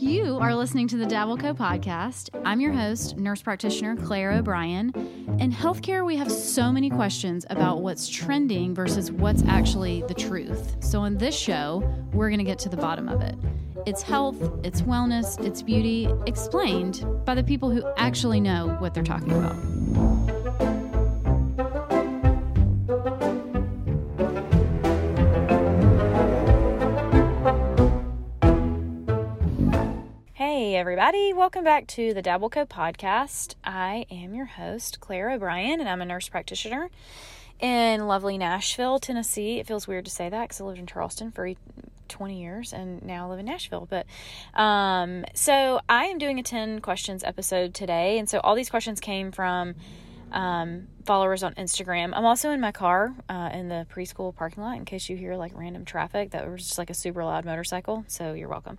You are listening to the Dabbleco podcast. I'm your host, nurse practitioner Claire O'Brien. In healthcare, we have so many questions about what's trending versus what's actually the truth. So, in this show, we're going to get to the bottom of it. It's health, it's wellness, it's beauty, explained by the people who actually know what they're talking about. Everybody, welcome back to the Dabble Dabbleco podcast. I am your host, Claire O'Brien, and I'm a nurse practitioner in lovely Nashville, Tennessee. It feels weird to say that because I lived in Charleston for 20 years and now I live in Nashville. But um, so I am doing a 10 questions episode today. And so all these questions came from um, followers on Instagram. I'm also in my car uh, in the preschool parking lot in case you hear like random traffic. That was just like a super loud motorcycle. So you're welcome.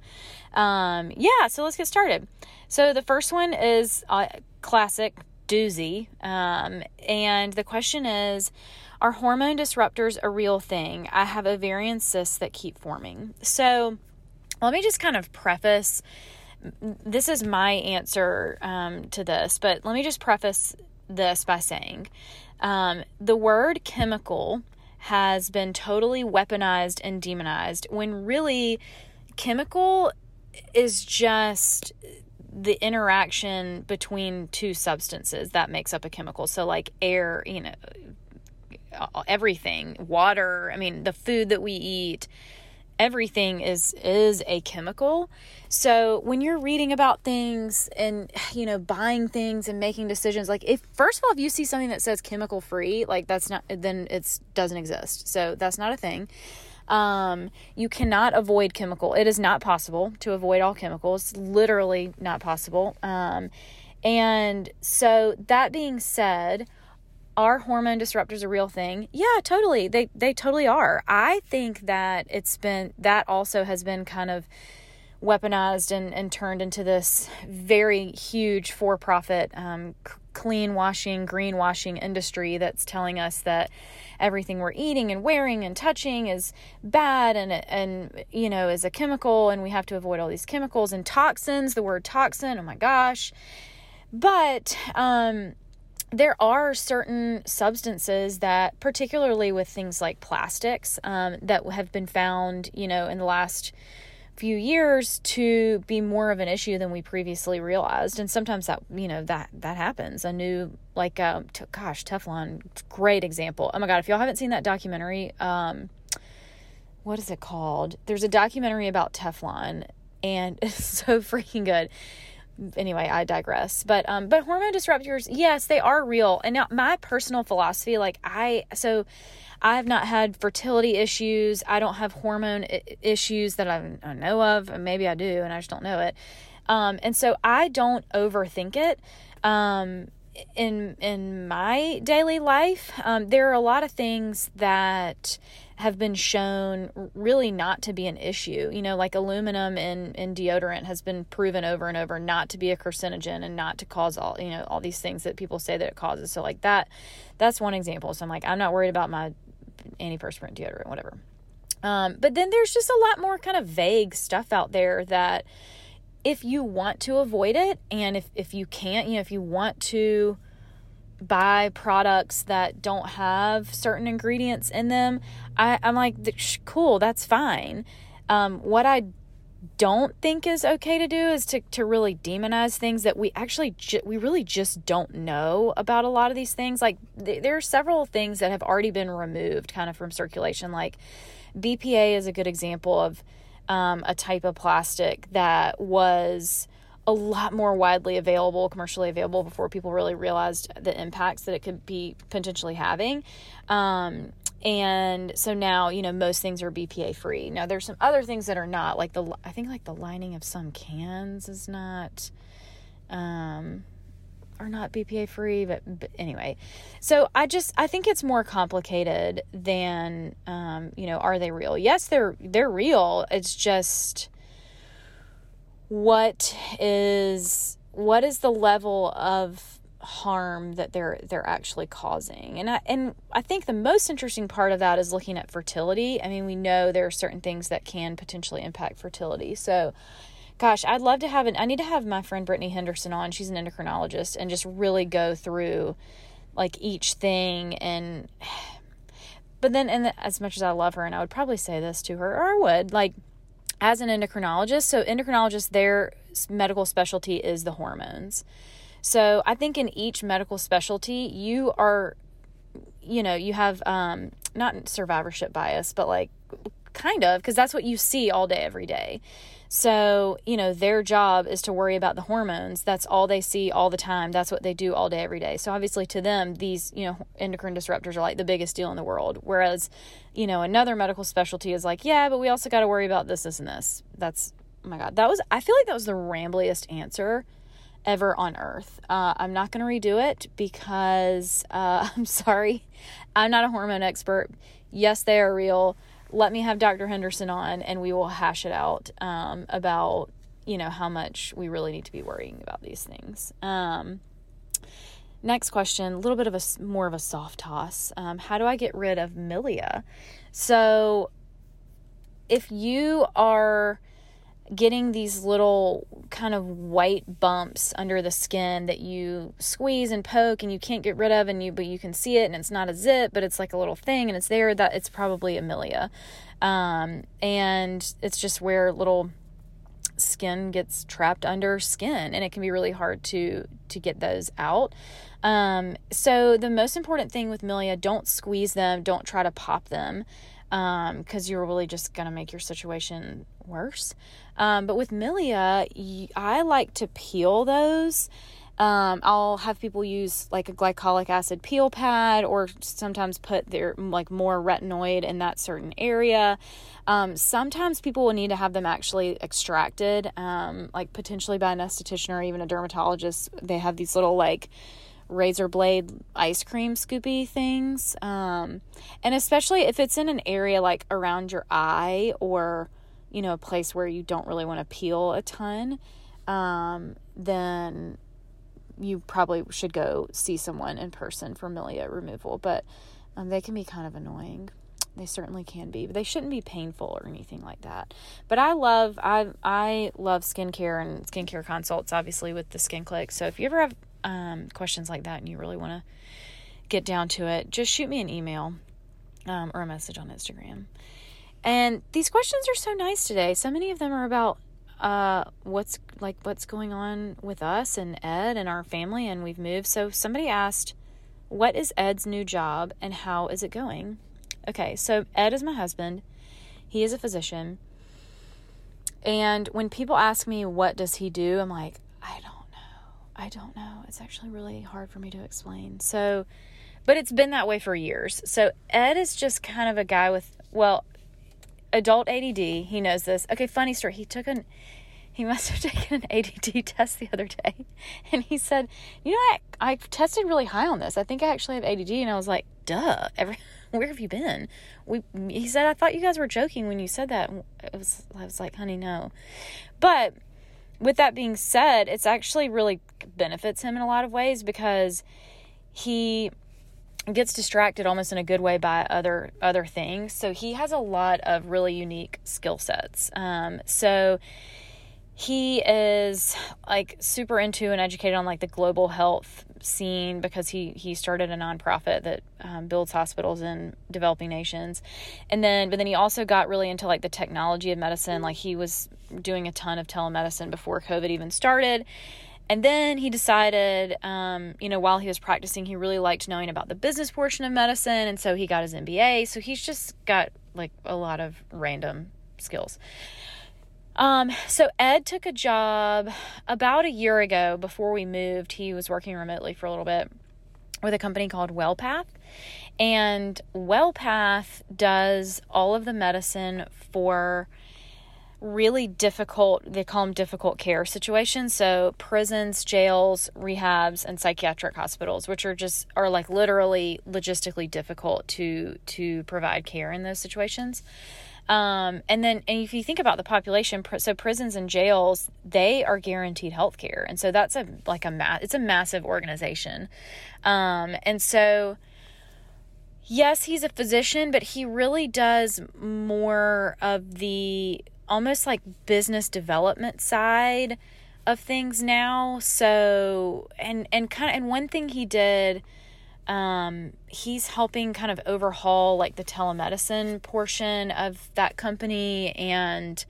Um, yeah, so let's get started. So the first one is uh, classic doozy. Um, and the question is Are hormone disruptors a real thing? I have ovarian cysts that keep forming. So let me just kind of preface this is my answer um, to this, but let me just preface this by saying um, the word chemical has been totally weaponized and demonized when really chemical is just the interaction between two substances that makes up a chemical. So, like air, you know, everything, water, I mean, the food that we eat, everything is is a chemical. So when you're reading about things and you know buying things and making decisions like if first of all if you see something that says chemical free, like that's not then it's doesn't exist. So that's not a thing. Um, you cannot avoid chemical. It is not possible to avoid all chemicals. Literally not possible. Um, and so that being said, are hormone disruptors a real thing? Yeah, totally. They they totally are. I think that it's been that also has been kind of weaponized and, and turned into this very huge for profit um, clean washing, green washing industry that's telling us that everything we're eating and wearing and touching is bad and and you know is a chemical and we have to avoid all these chemicals and toxins. The word toxin, oh my gosh. But um there are certain substances that, particularly with things like plastics, um, that have been found, you know, in the last few years to be more of an issue than we previously realized. And sometimes that you know that that happens. A new like um t- gosh teflon great example. Oh my god if y'all haven't seen that documentary um what is it called? There's a documentary about teflon and it's so freaking good anyway, I digress. But um, but hormone disruptors, yes, they are real. And now my personal philosophy, like I, so I've not had fertility issues. I don't have hormone I- issues that I, I know of. Maybe I do, and I just don't know it. Um, and so I don't overthink it. Um, in in my daily life, um, there are a lot of things that have been shown really not to be an issue. You know, like aluminum in, in deodorant has been proven over and over not to be a carcinogen and not to cause all, you know, all these things that people say that it causes. So like that, that's one example. So I'm like, I'm not worried about my antiperspirant deodorant, whatever. Um, but then there's just a lot more kind of vague stuff out there that if you want to avoid it and if, if you can't, you know, if you want to, buy products that don't have certain ingredients in them, I, I'm like, cool, that's fine. Um, what I don't think is okay to do is to, to really demonize things that we actually ju- we really just don't know about a lot of these things like th- there are several things that have already been removed kind of from circulation like bpa is a good example of um, a type of plastic that was a lot more widely available, commercially available before people really realized the impacts that it could be potentially having. Um, and so now, you know, most things are BPA free. Now there's some other things that are not, like the I think like the lining of some cans is not um are not BPA free, but, but anyway. So I just I think it's more complicated than um, you know, are they real? Yes, they're they're real. It's just what is what is the level of harm that they're they're actually causing. And I and I think the most interesting part of that is looking at fertility. I mean, we know there are certain things that can potentially impact fertility. So gosh, I'd love to have an I need to have my friend Brittany Henderson on. She's an endocrinologist and just really go through like each thing and but then and as much as I love her and I would probably say this to her or I would like as an endocrinologist, so endocrinologists their medical specialty is the hormones. So I think in each medical specialty, you are, you know, you have um, not survivorship bias, but like kind of, because that's what you see all day, every day. So, you know, their job is to worry about the hormones. That's all they see all the time. That's what they do all day, every day. So, obviously, to them, these, you know, endocrine disruptors are like the biggest deal in the world. Whereas, you know, another medical specialty is like, yeah, but we also got to worry about this, this, and this. That's, oh my God, that was, I feel like that was the rambliest answer ever on earth. Uh, I'm not going to redo it because uh, I'm sorry. I'm not a hormone expert. Yes, they are real. Let me have Dr. Henderson on and we will hash it out um, about, you know, how much we really need to be worrying about these things. Um, next question, a little bit of a more of a soft toss. Um, how do I get rid of milia? So if you are getting these little kind of white bumps under the skin that you squeeze and poke and you can't get rid of and you but you can see it and it's not a zit but it's like a little thing and it's there that it's probably milia um, and it's just where little skin gets trapped under skin and it can be really hard to to get those out. Um, so the most important thing with milia don't squeeze them don't try to pop them because um, you're really just going to make your situation worse. Um, but with milia, I like to peel those. Um, I'll have people use like a glycolic acid peel pad or sometimes put their like more retinoid in that certain area. Um, sometimes people will need to have them actually extracted, um, like potentially by an esthetician or even a dermatologist. They have these little like razor blade ice cream scoopy things. Um, and especially if it's in an area like around your eye or, you know, a place where you don't really want to peel a ton, um, then you probably should go see someone in person for milia removal. But um, they can be kind of annoying. They certainly can be, but they shouldn't be painful or anything like that. But I love I I love skincare and skincare consults, obviously with the Skin Clique. So if you ever have um, questions like that and you really want to get down to it, just shoot me an email um, or a message on Instagram. And these questions are so nice today. So many of them are about uh, what's like what's going on with us and Ed and our family, and we've moved. So somebody asked, "What is Ed's new job and how is it going?" Okay, so Ed is my husband. He is a physician. And when people ask me what does he do, I'm like, I don't know. I don't know. It's actually really hard for me to explain. So, but it's been that way for years. So, Ed is just kind of a guy with, well, adult ADD. He knows this. Okay, funny story. He took an, he must have taken an ADD test the other day. And he said, You know, I, I tested really high on this. I think I actually have ADD. And I was like, Duh. Every, where have you been? We, he said, I thought you guys were joking when you said that. It was, I was like, honey, no. But with that being said, it's actually really benefits him in a lot of ways because he gets distracted almost in a good way by other other things. So he has a lot of really unique skill sets. Um, so he is like super into and educated on like the global health scene because he he started a nonprofit that um, builds hospitals in developing nations and then but then he also got really into like the technology of medicine like he was doing a ton of telemedicine before covid even started and then he decided um, you know while he was practicing he really liked knowing about the business portion of medicine and so he got his mba so he's just got like a lot of random skills um, so Ed took a job about a year ago before we moved. He was working remotely for a little bit with a company called WellPath. And WellPath does all of the medicine for really difficult, they call them difficult care situations. So prisons, jails, rehabs, and psychiatric hospitals, which are just are like literally logistically difficult to to provide care in those situations. Um, and then, and if you think about the population, so prisons and jails, they are guaranteed health care. And so that's a, like a, ma- it's a massive organization. Um, and so, yes, he's a physician, but he really does more of the almost like business development side of things now. So, and, and kind of, and one thing he did, um, he's helping kind of overhaul like the telemedicine portion of that company and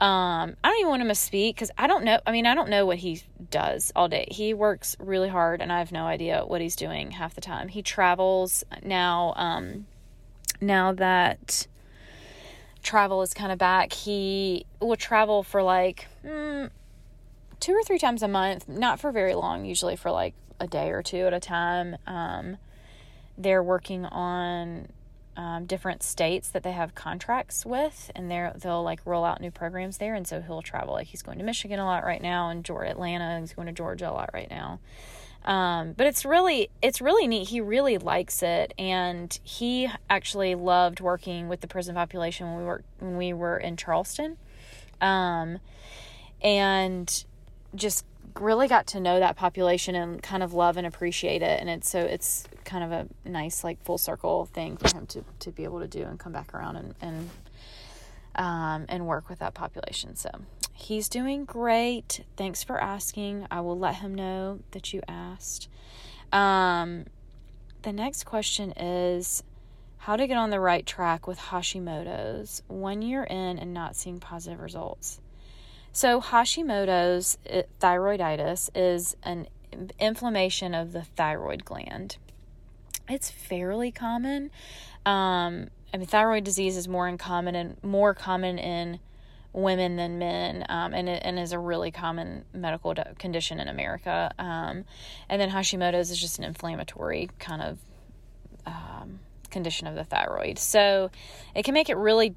um, I don't even want him to misspeak because I don't know. I mean, I don't know what he does all day. He works really hard, and I have no idea what he's doing half the time. He travels now. Um, now that travel is kind of back, he will travel for like mm, two or three times a month. Not for very long. Usually for like a day or two at a time. Um, they're working on um, different states that they have contracts with, and they they'll like roll out new programs there. And so he'll travel. Like he's going to Michigan a lot right now, and Georgia, Atlanta. He's going to Georgia a lot right now. Um, but it's really it's really neat. He really likes it, and he actually loved working with the prison population when we were when we were in Charleston, um, and just really got to know that population and kind of love and appreciate it. And it's so it's kind of a nice like full circle thing for him to to be able to do and come back around and and um, and work with that population. So he's doing great thanks for asking i will let him know that you asked um, the next question is how to get on the right track with hashimoto's one year in and not seeing positive results so, Hashimoto's uh, thyroiditis is an inflammation of the thyroid gland. It's fairly common. Um, I mean, thyroid disease is more in common and more common in women than men, um, and it, and is a really common medical condition in America. Um, and then Hashimoto's is just an inflammatory kind of um, condition of the thyroid. So it can make it really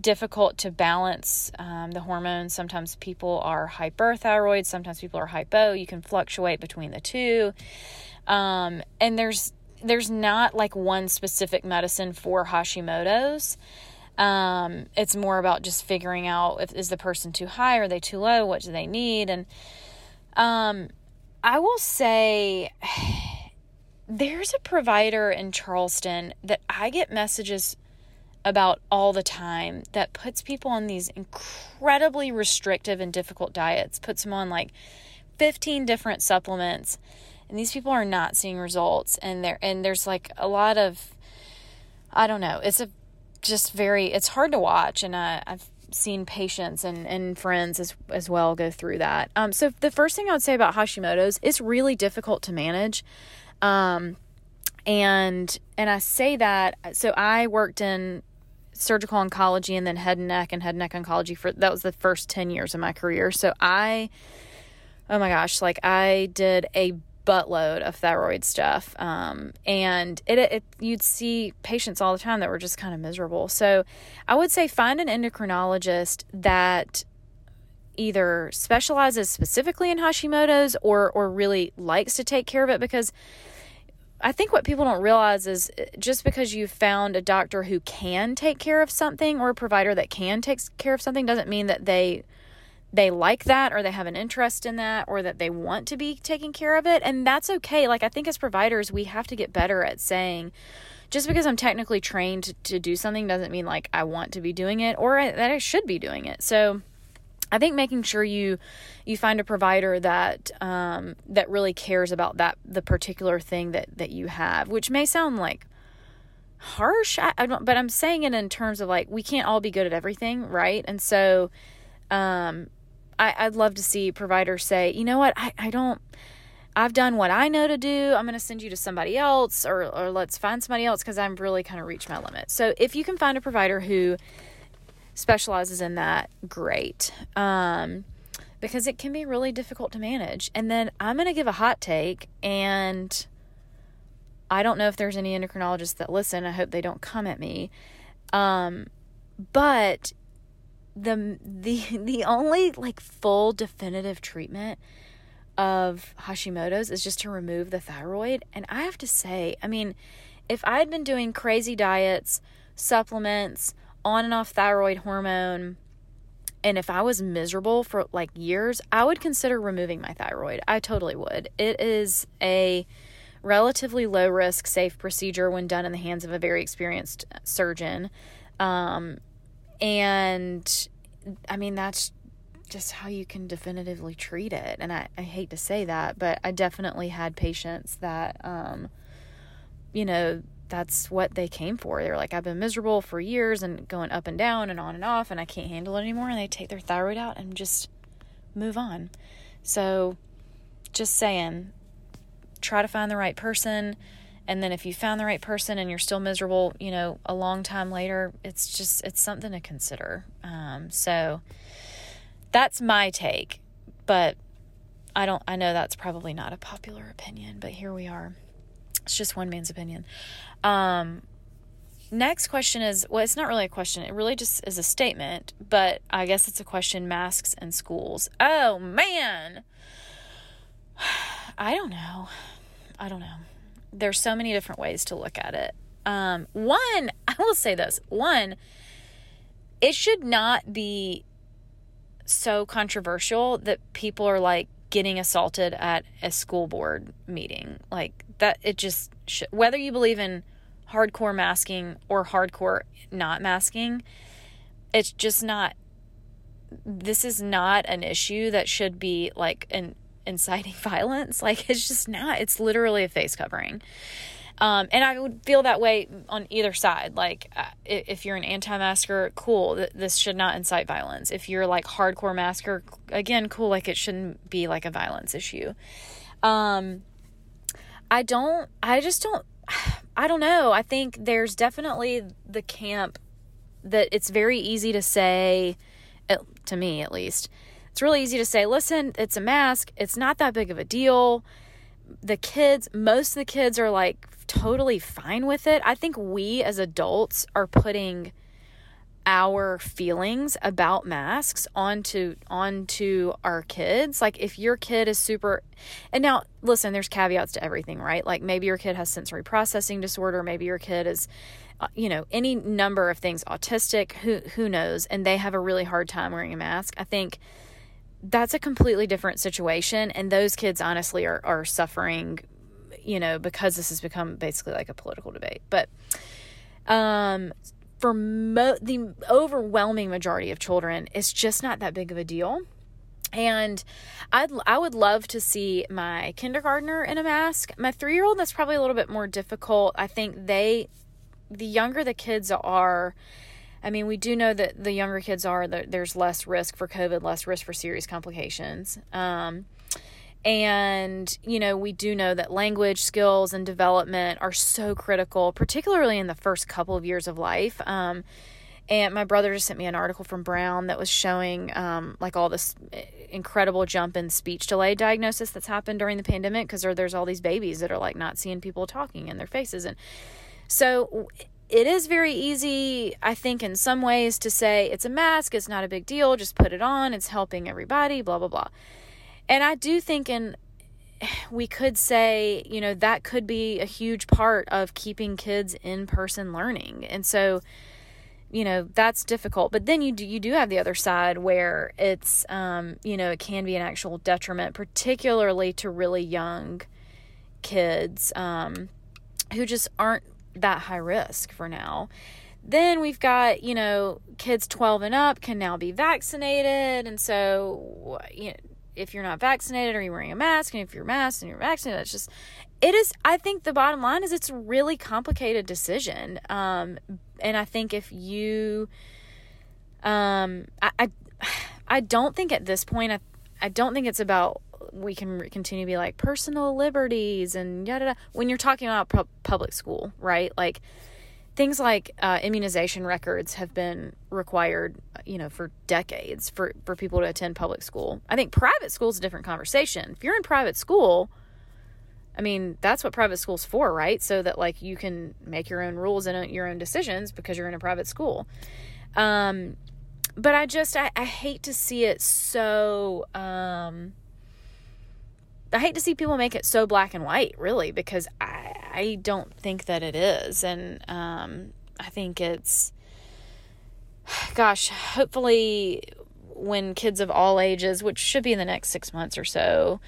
difficult to balance um, the hormones. Sometimes people are hyperthyroid, sometimes people are hypo. You can fluctuate between the two. Um, and there's there's not like one specific medicine for Hashimoto's. Um, it's more about just figuring out if is the person too high, are they too low, what do they need, and um, I will say there's a provider in Charleston that I get messages about all the time that puts people on these incredibly restrictive and difficult diets, puts them on like 15 different supplements. And these people are not seeing results and there and there's like a lot of I don't know. It's a just very it's hard to watch and I, I've seen patients and, and friends as as well go through that. Um, so the first thing I would say about Hashimoto's, it's really difficult to manage. Um, and and I say that so I worked in surgical oncology and then head and neck and head and neck oncology for that was the first 10 years of my career. So I oh my gosh, like I did a buttload of thyroid stuff. Um, and it, it, you'd see patients all the time that were just kind of miserable. So I would say find an endocrinologist that either specializes specifically in Hashimoto's or or really likes to take care of it because I think what people don't realize is uh, just because you found a doctor who can take care of something or a provider that can take care of something doesn't mean that they they like that or they have an interest in that or that they want to be taking care of it and that's okay. Like I think as providers we have to get better at saying just because I'm technically trained to, do something doesn't mean like I want to be doing it or that I should be doing it. So I think making sure you you find a provider that um, that really cares about that the particular thing that that you have, which may sound like harsh, I, I but I'm saying it in terms of like we can't all be good at everything, right? And so, um, I, I'd love to see providers say, you know what, I, I don't. I've done what I know to do. I'm going to send you to somebody else, or or let's find somebody else because I've really kind of reached my limit. So if you can find a provider who specializes in that, great. Um, because it can be really difficult to manage. And then I'm going to give a hot take, and I don't know if there's any endocrinologists that listen. I hope they don't come at me. Um, but the the the only like full definitive treatment of Hashimoto's is just to remove the thyroid. And I have to say, I mean, if I had been doing crazy diets, supplements, on and off thyroid hormone and if I was miserable for like years, I would consider removing my thyroid. I totally would. It is a relatively low risk, safe procedure when done in the hands of a very experienced surgeon. Um, and I mean, that's just how you can definitively treat it. And I, I hate to say that, but I definitely had patients that, um, you know, that's what they came for. They're like, I've been miserable for years and going up and down and on and off, and I can't handle it anymore. And they take their thyroid out and just move on. So, just saying, try to find the right person. And then if you found the right person and you're still miserable, you know, a long time later, it's just, it's something to consider. Um, so, that's my take. But I don't, I know that's probably not a popular opinion, but here we are. It's just one man's opinion. Um, next question is well, it's not really a question. It really just is a statement, but I guess it's a question masks and schools. Oh, man. I don't know. I don't know. There's so many different ways to look at it. Um, one, I will say this one, it should not be so controversial that people are like getting assaulted at a school board meeting. Like that, it just, whether you believe in hardcore masking or hardcore not masking. It's just not this is not an issue that should be like an inciting violence. Like it's just not. It's literally a face covering. Um, and I would feel that way on either side. Like, uh, if you're an anti-masker, cool. Th- this should not incite violence. If you're like hardcore masker, again, cool. Like, it shouldn't be like a violence issue. Um, I don't. I just don't. I don't know. I think there's definitely the camp that it's very easy to say, to me at least, it's really easy to say, listen, it's a mask. It's not that big of a deal. The kids, most of the kids are like totally fine with it. I think we as adults are putting our feelings about masks onto onto our kids like if your kid is super and now listen there's caveats to everything right like maybe your kid has sensory processing disorder maybe your kid is uh, you know any number of things autistic who who knows and they have a really hard time wearing a mask i think that's a completely different situation and those kids honestly are are suffering you know because this has become basically like a political debate but um for mo- the overwhelming majority of children, it's just not that big of a deal. And I'd I would love to see my kindergartner in a mask. My three year old that's probably a little bit more difficult. I think they, the younger the kids are, I mean, we do know that the younger kids are, there's less risk for COVID, less risk for serious complications. Um, and, you know, we do know that language skills and development are so critical, particularly in the first couple of years of life. Um, and my brother just sent me an article from Brown that was showing um, like all this incredible jump in speech delay diagnosis that's happened during the pandemic because there's all these babies that are like not seeing people talking in their faces. And so it is very easy, I think, in some ways to say it's a mask, it's not a big deal, just put it on, it's helping everybody, blah, blah, blah. And I do think in we could say, you know, that could be a huge part of keeping kids in person learning. And so, you know, that's difficult. But then you do you do have the other side where it's um, you know, it can be an actual detriment, particularly to really young kids um who just aren't that high risk for now. Then we've got, you know, kids 12 and up can now be vaccinated. And so, you know, if you're not vaccinated or you're wearing a mask and if you're masked and you're vaccinated it's just it is i think the bottom line is it's a really complicated decision um, and i think if you um I, I i don't think at this point i i don't think it's about we can continue to be like personal liberties and yada, yada. When you're talking about pu- public school right? Like things like uh, immunization records have been required you know for decades for for people to attend public school. I think private school is a different conversation. If you're in private school i mean that's what private school's for right? So that like you can make your own rules and your own decisions because you're in a private school. Um but i just i, I hate to see it so um I hate to see people make it so black and white, really, because I, I don't think that it is. And um, I think it's, gosh, hopefully when kids of all ages, which should be in the next six months or so,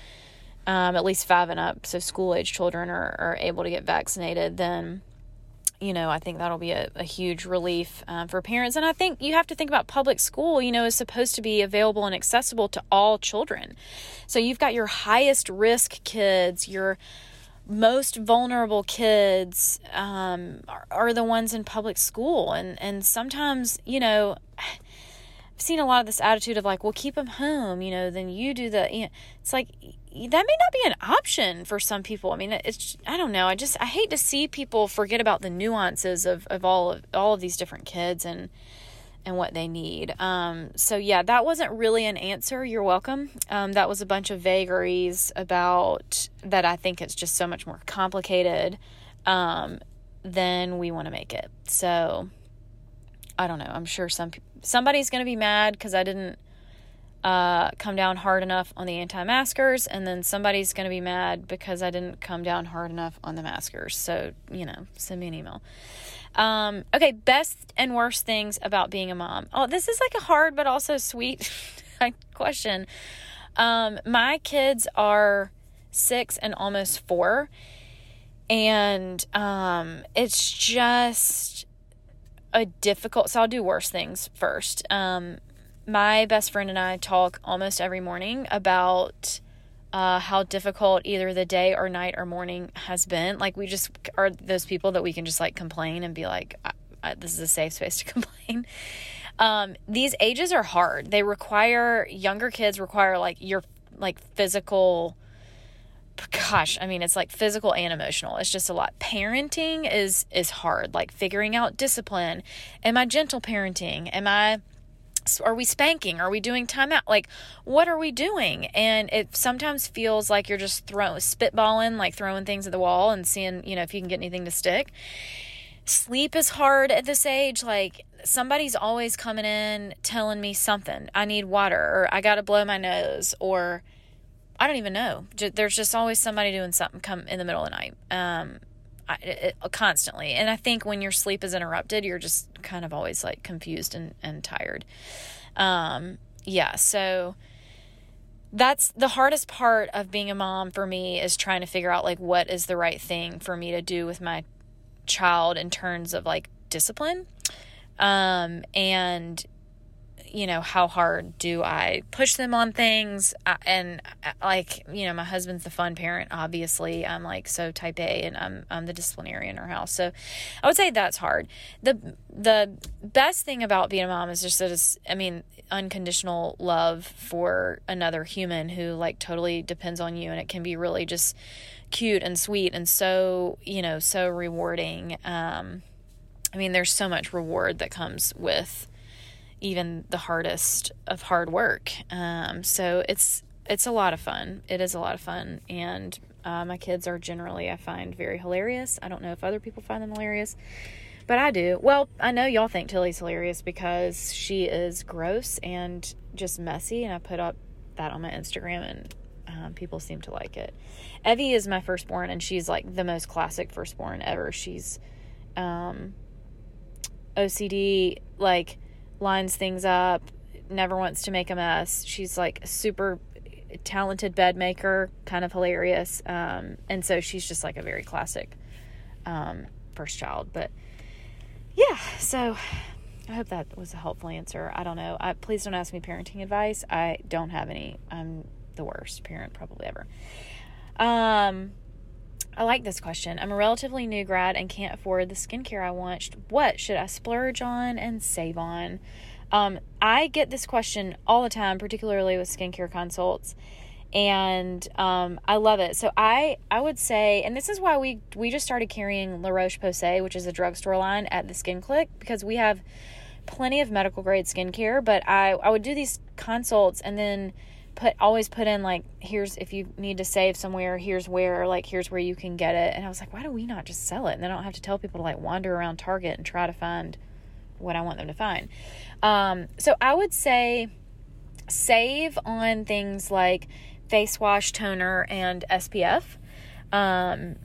um, at least five and up, so school age children are, are able to get vaccinated, then you know, I think that'll be a, a huge relief um, for parents. And I think you have to think about public school, you know, is supposed to be available and accessible to all children. So you've got your highest risk kids, your most vulnerable kids um, are, are the ones in public school. And, and sometimes, you know, I've seen a lot of this attitude of like, well, keep them home, you know, then you do the, you know, it's like, that may not be an option for some people. I mean, it's I don't know. I just I hate to see people forget about the nuances of, of all of all of these different kids and and what they need. Um, so yeah, that wasn't really an answer. You're welcome. Um, that was a bunch of vagaries about that. I think it's just so much more complicated um, than we want to make it. So I don't know. I'm sure some somebody's going to be mad because I didn't uh, come down hard enough on the anti maskers, and then somebody's going to be mad because I didn't come down hard enough on the maskers. So, you know, send me an email. Um, okay, best and worst things about being a mom. Oh, this is like a hard but also sweet question. Um, my kids are six and almost four, and um, it's just a difficult. So I'll do worst things first. Um, my best friend and I talk almost every morning about uh, how difficult either the day or night or morning has been. Like, we just are those people that we can just like complain and be like, I, I, this is a safe space to complain. Um, these ages are hard. They require, younger kids require like your like physical gosh i mean it's like physical and emotional it's just a lot parenting is is hard like figuring out discipline am i gentle parenting am i are we spanking? Are we doing timeout? Like, what are we doing? And it sometimes feels like you're just throwing, spitballing, like throwing things at the wall and seeing, you know, if you can get anything to stick. Sleep is hard at this age. Like, somebody's always coming in telling me something. I need water, or I got to blow my nose, or I don't even know. There's just always somebody doing something come in the middle of the night. Um, constantly. And I think when your sleep is interrupted, you're just kind of always like confused and, and tired. Um, yeah, so that's the hardest part of being a mom for me is trying to figure out like what is the right thing for me to do with my child in terms of like discipline. Um, and you know, how hard do I push them on things? and like, you know, my husband's the fun parent, obviously. I'm like so type A and I'm I'm the disciplinarian in our house. So I would say that's hard. The the best thing about being a mom is just that it's I mean, unconditional love for another human who like totally depends on you and it can be really just cute and sweet and so, you know, so rewarding. Um I mean, there's so much reward that comes with even the hardest of hard work. Um, so it's it's a lot of fun. It is a lot of fun, and uh, my kids are generally I find very hilarious. I don't know if other people find them hilarious, but I do. Well, I know y'all think Tilly's hilarious because she is gross and just messy, and I put up that on my Instagram and. Um, people seem to like it. Evie is my firstborn, and she's like the most classic firstborn ever. She's um, OCD, like lines things up, never wants to make a mess. She's like a super talented bed maker, kind of hilarious. Um, and so she's just like a very classic um, first child. But yeah, so I hope that was a helpful answer. I don't know. I, please don't ask me parenting advice. I don't have any. I'm the worst parent probably ever. Um, I like this question. I'm a relatively new grad and can't afford the skincare I want. What should I splurge on and save on? Um, I get this question all the time, particularly with skincare consults, and um, I love it. So I I would say, and this is why we we just started carrying La Roche Posay, which is a drugstore line at the Skin Clique, because we have plenty of medical grade skincare. But I I would do these consults and then put always put in like here's if you need to save somewhere here's where like here's where you can get it. And i was like why do we not just sell it? And then i don't have to tell people to like wander around target and try to find what i want them to find. Um, so i would say save on things like face wash toner and spf um,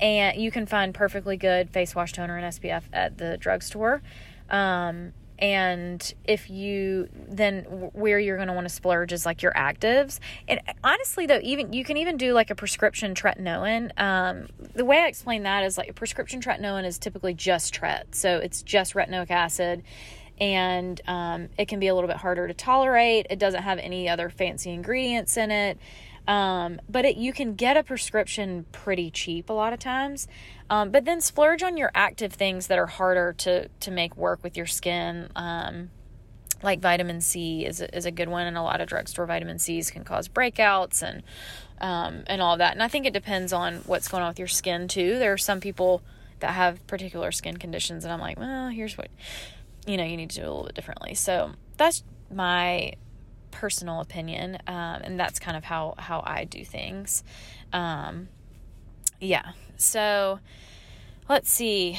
and you can find perfectly good face wash toner and spf at the drugstore. Um, and if you then where you're going to want to splurge is like your actives. And honestly though even you can even do like a prescription tretinoin. Um, the way i explain that is like a prescription tretinoin is typically just tret. So it's just retinoic acid. And um, it can be a little bit harder to tolerate. It doesn't have any other fancy ingredients in it um, but it, you can get a prescription pretty cheap a lot of times. Um, but then splurge on your active things that are harder to to make work with your skin. Um, like vitamin C is a, is a good one, and a lot of drugstore vitamin C's can cause breakouts and um, and all that. And I think it depends on what's going on with your skin too. There are some people that have particular skin conditions, and I'm like, well, here's what you know you need to do a little bit differently. So that's my personal opinion, um, and that's kind of how how I do things. Um, yeah. So let's see.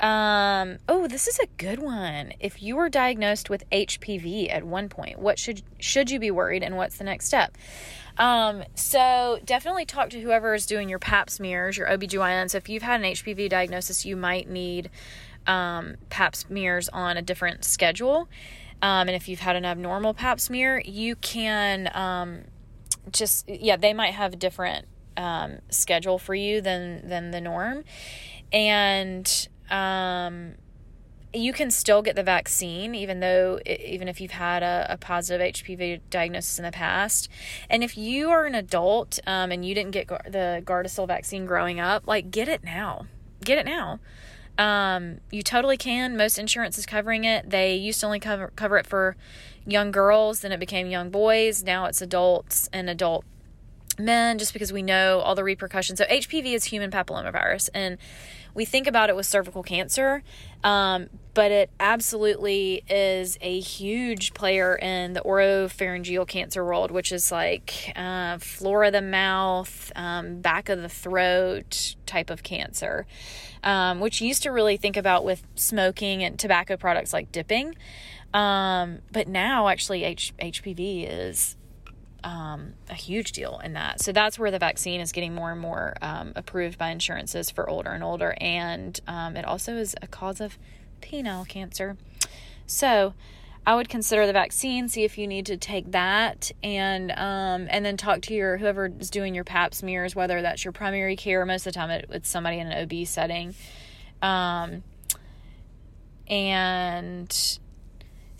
Um, oh, this is a good one. If you were diagnosed with HPV at one point, what should should you be worried, and what's the next step? Um, so definitely talk to whoever is doing your pap smears, your OBGYN. So if you've had an HPV diagnosis, you might need um, pap smears on a different schedule. Um, and if you've had an abnormal pap smear, you can um, just, yeah, they might have a different um, schedule for you than, than the norm. And um, you can still get the vaccine, even though, even if you've had a, a, positive HPV diagnosis in the past. And if you are an adult um, and you didn't get the Gardasil vaccine growing up, like get it now. Get it now. Um, you totally can. Most insurance is covering it. They used to only cover cover it for young girls, then it became young boys. Now it's adults and adult men, just because we know all the repercussions. So HPV is human papillomavirus, and we think about it with cervical cancer, um, but it absolutely is a huge player in the oropharyngeal cancer world, which is like uh, floor of the mouth, um, back of the throat type of cancer, um, which used to really think about with smoking and tobacco products like dipping. Um, but now, actually, H- HPV is um, a huge deal in that. So that's where the vaccine is getting more and more um, approved by insurances for older and older. And um, it also is a cause of penile cancer. So I would consider the vaccine, see if you need to take that, and um, and then talk to your whoever is doing your Pap smears, whether that's your primary care. Most of the time, it, it's somebody in an OB setting, um, and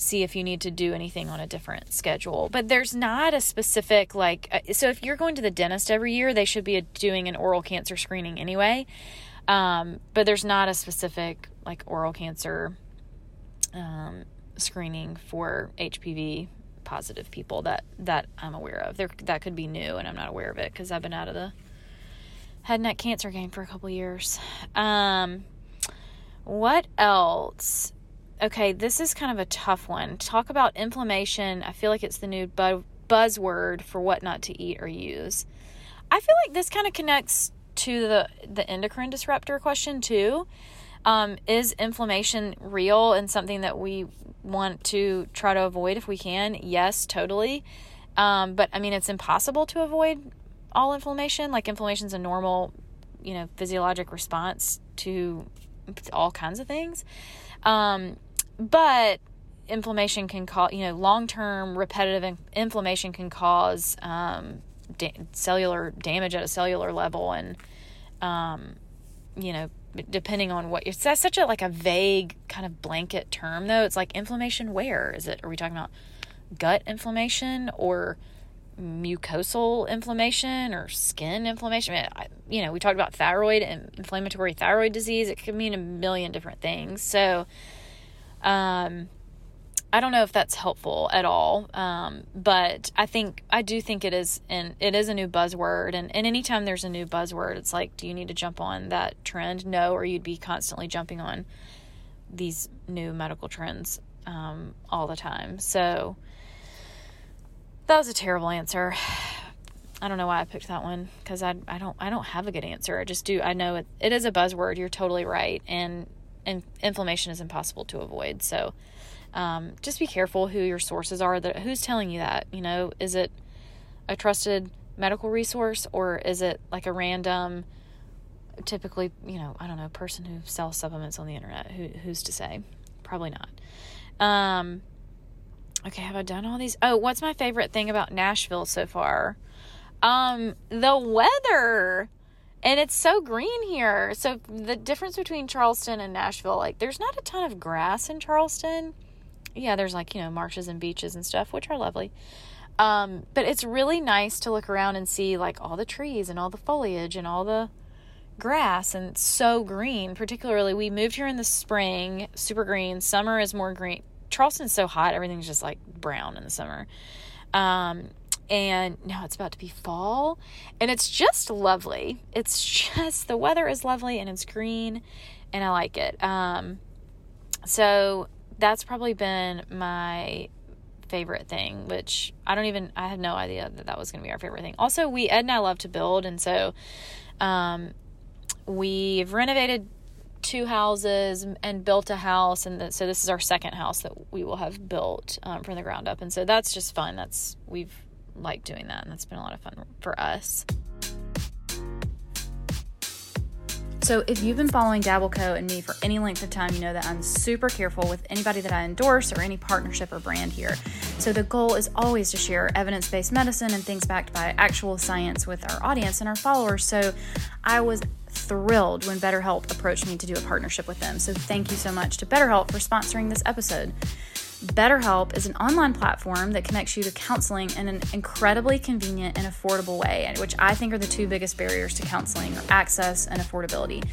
see if you need to do anything on a different schedule. But there's not a specific, like, uh, so if you're going to the dentist every year, they should be doing an oral cancer screening anyway. Um, but there's not a specific, like, oral cancer um, screening for HPV positive people that that I'm aware of. There that could be new and I'm not aware of it because I've been out of the head neck cancer game for a couple years. Um, what else? Okay, this is kind of a tough one. Talk about inflammation. I feel like it's the new bu- buzzword for what not to eat or use. I feel like this kind of connects to the the endocrine disruptor question too. Um, is inflammation real and something that we want to try to avoid if we can? Yes, totally. Um, but I mean, it's impossible to avoid all inflammation. Like inflammation is a normal, you know, physiologic response to all kinds of things. Um, but inflammation can cause, you know, long term repetitive in- inflammation can cause um, da- cellular damage at a cellular level. And, um, you know, depending on what it's that's such a like a vague kind of blanket term though. It's like inflammation where? Is it are we talking about gut inflammation or mucosal inflammation or skin inflammation? I mean, I, you know we talked about thyroid and inflammatory thyroid disease. It could mean a million different things. So um, I don't know if that's helpful at all, um, but I think I do think it is, and it is a new buzzword. And, and anytime there's a new buzzword, it's like, do you need to jump on that trend? No, or you'd be constantly jumping on these new medical trends um, all the time. So that was a terrible answer. I don't know why I picked that one because I I don't I don't have a good answer. I just do I know it it is a buzzword. You're totally right, and and inflammation is impossible to avoid. So um, just be careful who your sources are. That who's telling you that? You know, is it a trusted medical resource or is it like a random, typically, you know, I don't know, person who sells supplements on the internet? Who, who's to say? Probably not. Um, okay, have I done all these? Oh, what's my favorite thing about Nashville so far? Um, the weather. And it's so green here. So the difference between Charleston and Nashville, like there's not a ton of grass in Charleston. Yeah, there's like, you know, marshes and beaches and stuff, which are lovely. Um, but it's really nice to look around and see like all the trees and all the foliage and all the grass and so green. Particularly, we moved here in the spring, super green. Summer is more green. Charleston's so hot, everything's just like brown in the summer. Um, and now it's about to be fall and it's just lovely. It's just the weather is lovely and it's green and i like it. Um so that's probably been my favorite thing which i don't even i had no idea that that was going to be our favorite thing. Also we ed and i love to build and so um we've renovated two houses and built a house and the, so this is our second house that we will have built um, from the ground up and so that's just fun. That's we've like doing that, and that's been a lot of fun for us. So, if you've been following Dabble Co. and me for any length of time, you know that I'm super careful with anybody that I endorse or any partnership or brand here. So, the goal is always to share evidence based medicine and things backed by actual science with our audience and our followers. So, I was thrilled when BetterHelp approached me to do a partnership with them. So, thank you so much to BetterHelp for sponsoring this episode. BetterHelp is an online platform that connects you to counseling in an incredibly convenient and affordable way, which I think are the two biggest barriers to counseling access and affordability.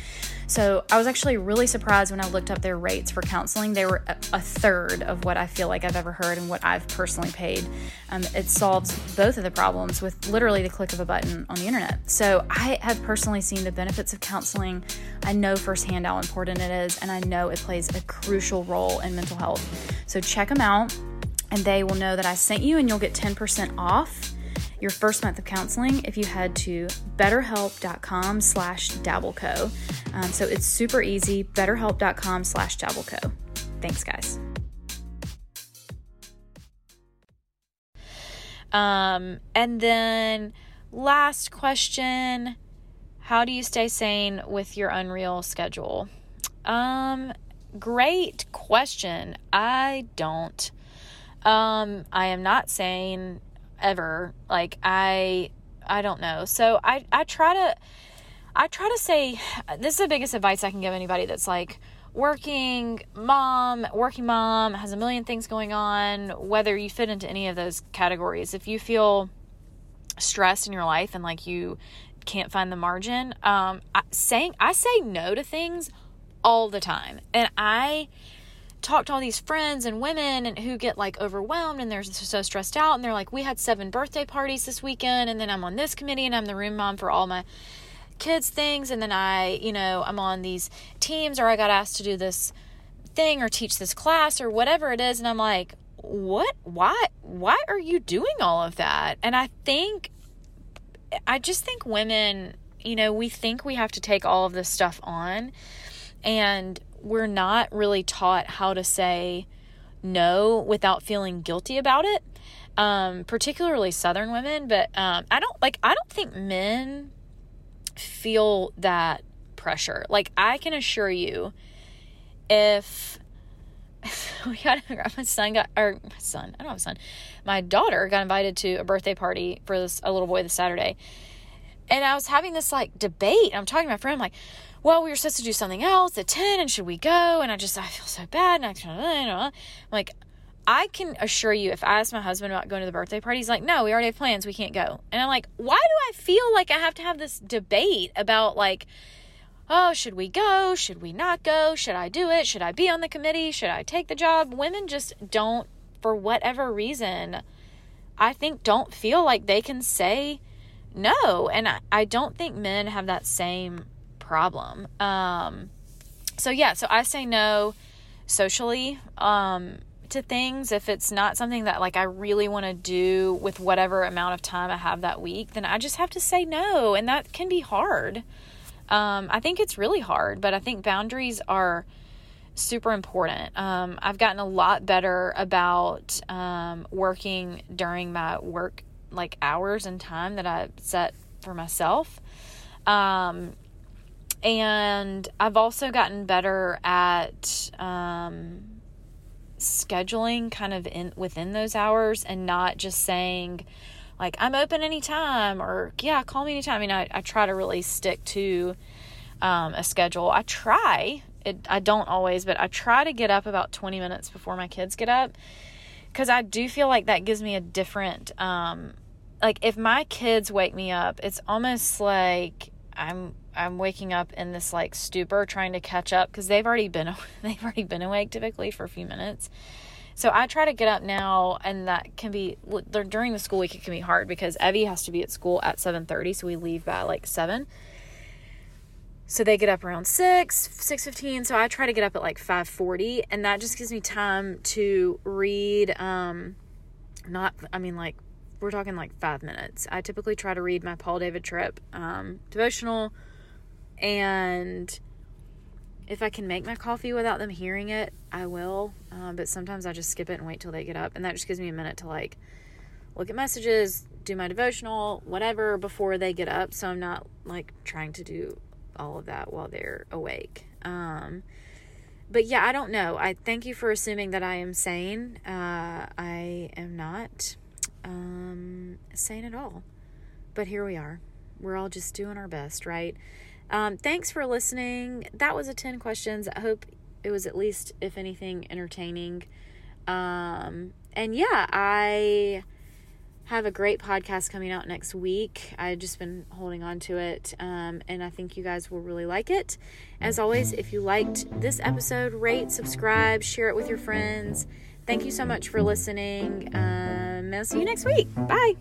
So I was actually really surprised when I looked up their rates for counseling. They were a third of what I feel like I've ever heard and what I've personally paid. Um, it solves both of the problems with literally the click of a button on the internet. So I have personally seen the benefits of counseling. I know firsthand how important it is, and I know it plays a crucial role in mental health. So check them out, and they will know that I sent you, and you'll get 10% off your first month of counseling if you head to betterhelp.com slash dabbleco. Um, so it's super easy, betterhelp.com slash dabbleco. Thanks, guys. Um, and then last question, how do you stay sane with your unreal schedule? Um, great question. I don't. Um, I am not sane ever. Like I I don't know. So I I try to I try to say this is the biggest advice I can give anybody that's like working mom, working mom, has a million things going on, whether you fit into any of those categories. If you feel stressed in your life and like you can't find the margin, um I, saying I say no to things all the time. And I talk to all these friends and women and who get like overwhelmed and they're so stressed out and they're like we had seven birthday parties this weekend and then I'm on this committee and I'm the room mom for all my kids things and then I, you know, I'm on these teams or I got asked to do this thing or teach this class or whatever it is and I'm like, "What? Why why are you doing all of that?" And I think I just think women, you know, we think we have to take all of this stuff on and we're not really taught how to say no without feeling guilty about it. Um, particularly Southern women, but um, I don't like. I don't think men feel that pressure. Like I can assure you, if we got my son got or my son, I don't have a son, my daughter got invited to a birthday party for this a little boy this Saturday, and I was having this like debate. I'm talking to my friend, I'm like well, we were supposed to do something else at 10 and should we go? And I just, I feel so bad. And I, I'm like, I can assure you, if I ask my husband about going to the birthday party, he's like, no, we already have plans. We can't go. And I'm like, why do I feel like I have to have this debate about like, oh, should we go? Should we not go? Should I do it? Should I be on the committee? Should I take the job? Women just don't, for whatever reason, I think don't feel like they can say no. And I, I don't think men have that same problem. Um, so yeah, so I say no socially um, to things if it's not something that like I really want to do with whatever amount of time I have that week. Then I just have to say no, and that can be hard. Um, I think it's really hard, but I think boundaries are super important. Um, I've gotten a lot better about um, working during my work like hours and time that I set for myself. Um, and I've also gotten better at um, scheduling kind of in within those hours and not just saying like I'm open anytime or yeah, call me anytime. I mean, I, I try to really stick to um, a schedule. I try. It, I don't always, but I try to get up about 20 minutes before my kids get up because I do feel like that gives me a different, um, like if my kids wake me up, it's almost like I'm I'm waking up in this like stupor trying to catch up because they've already been they've already been awake typically for a few minutes. So I try to get up now, and that can be during the school week. It can be hard because Evie has to be at school at seven thirty, so we leave by like seven. So they get up around six, six fifteen. So I try to get up at like five forty, and that just gives me time to read. Um, not, I mean, like we're talking like five minutes. I typically try to read my Paul David Tripp um, devotional, and if I can make my coffee without them hearing it, I will. Um, but sometimes I just skip it and wait till they get up. And that just gives me a minute to like look at messages, do my devotional, whatever before they get up. So I'm not like trying to do all of that while they're awake. Um, but yeah, I don't know. I thank you for assuming that I am sane. Uh, I am not um, sane at all. But here we are. We're all just doing our best, right? Um, thanks for listening. That was a 10 questions. I hope it was at least, if anything, entertaining. Um, and yeah, I have a great podcast coming out next week. I've just been holding on to it, um, and I think you guys will really like it. As always, if you liked this episode, rate, subscribe, share it with your friends. Thank you so much for listening. Um, I'll see you next week. Bye.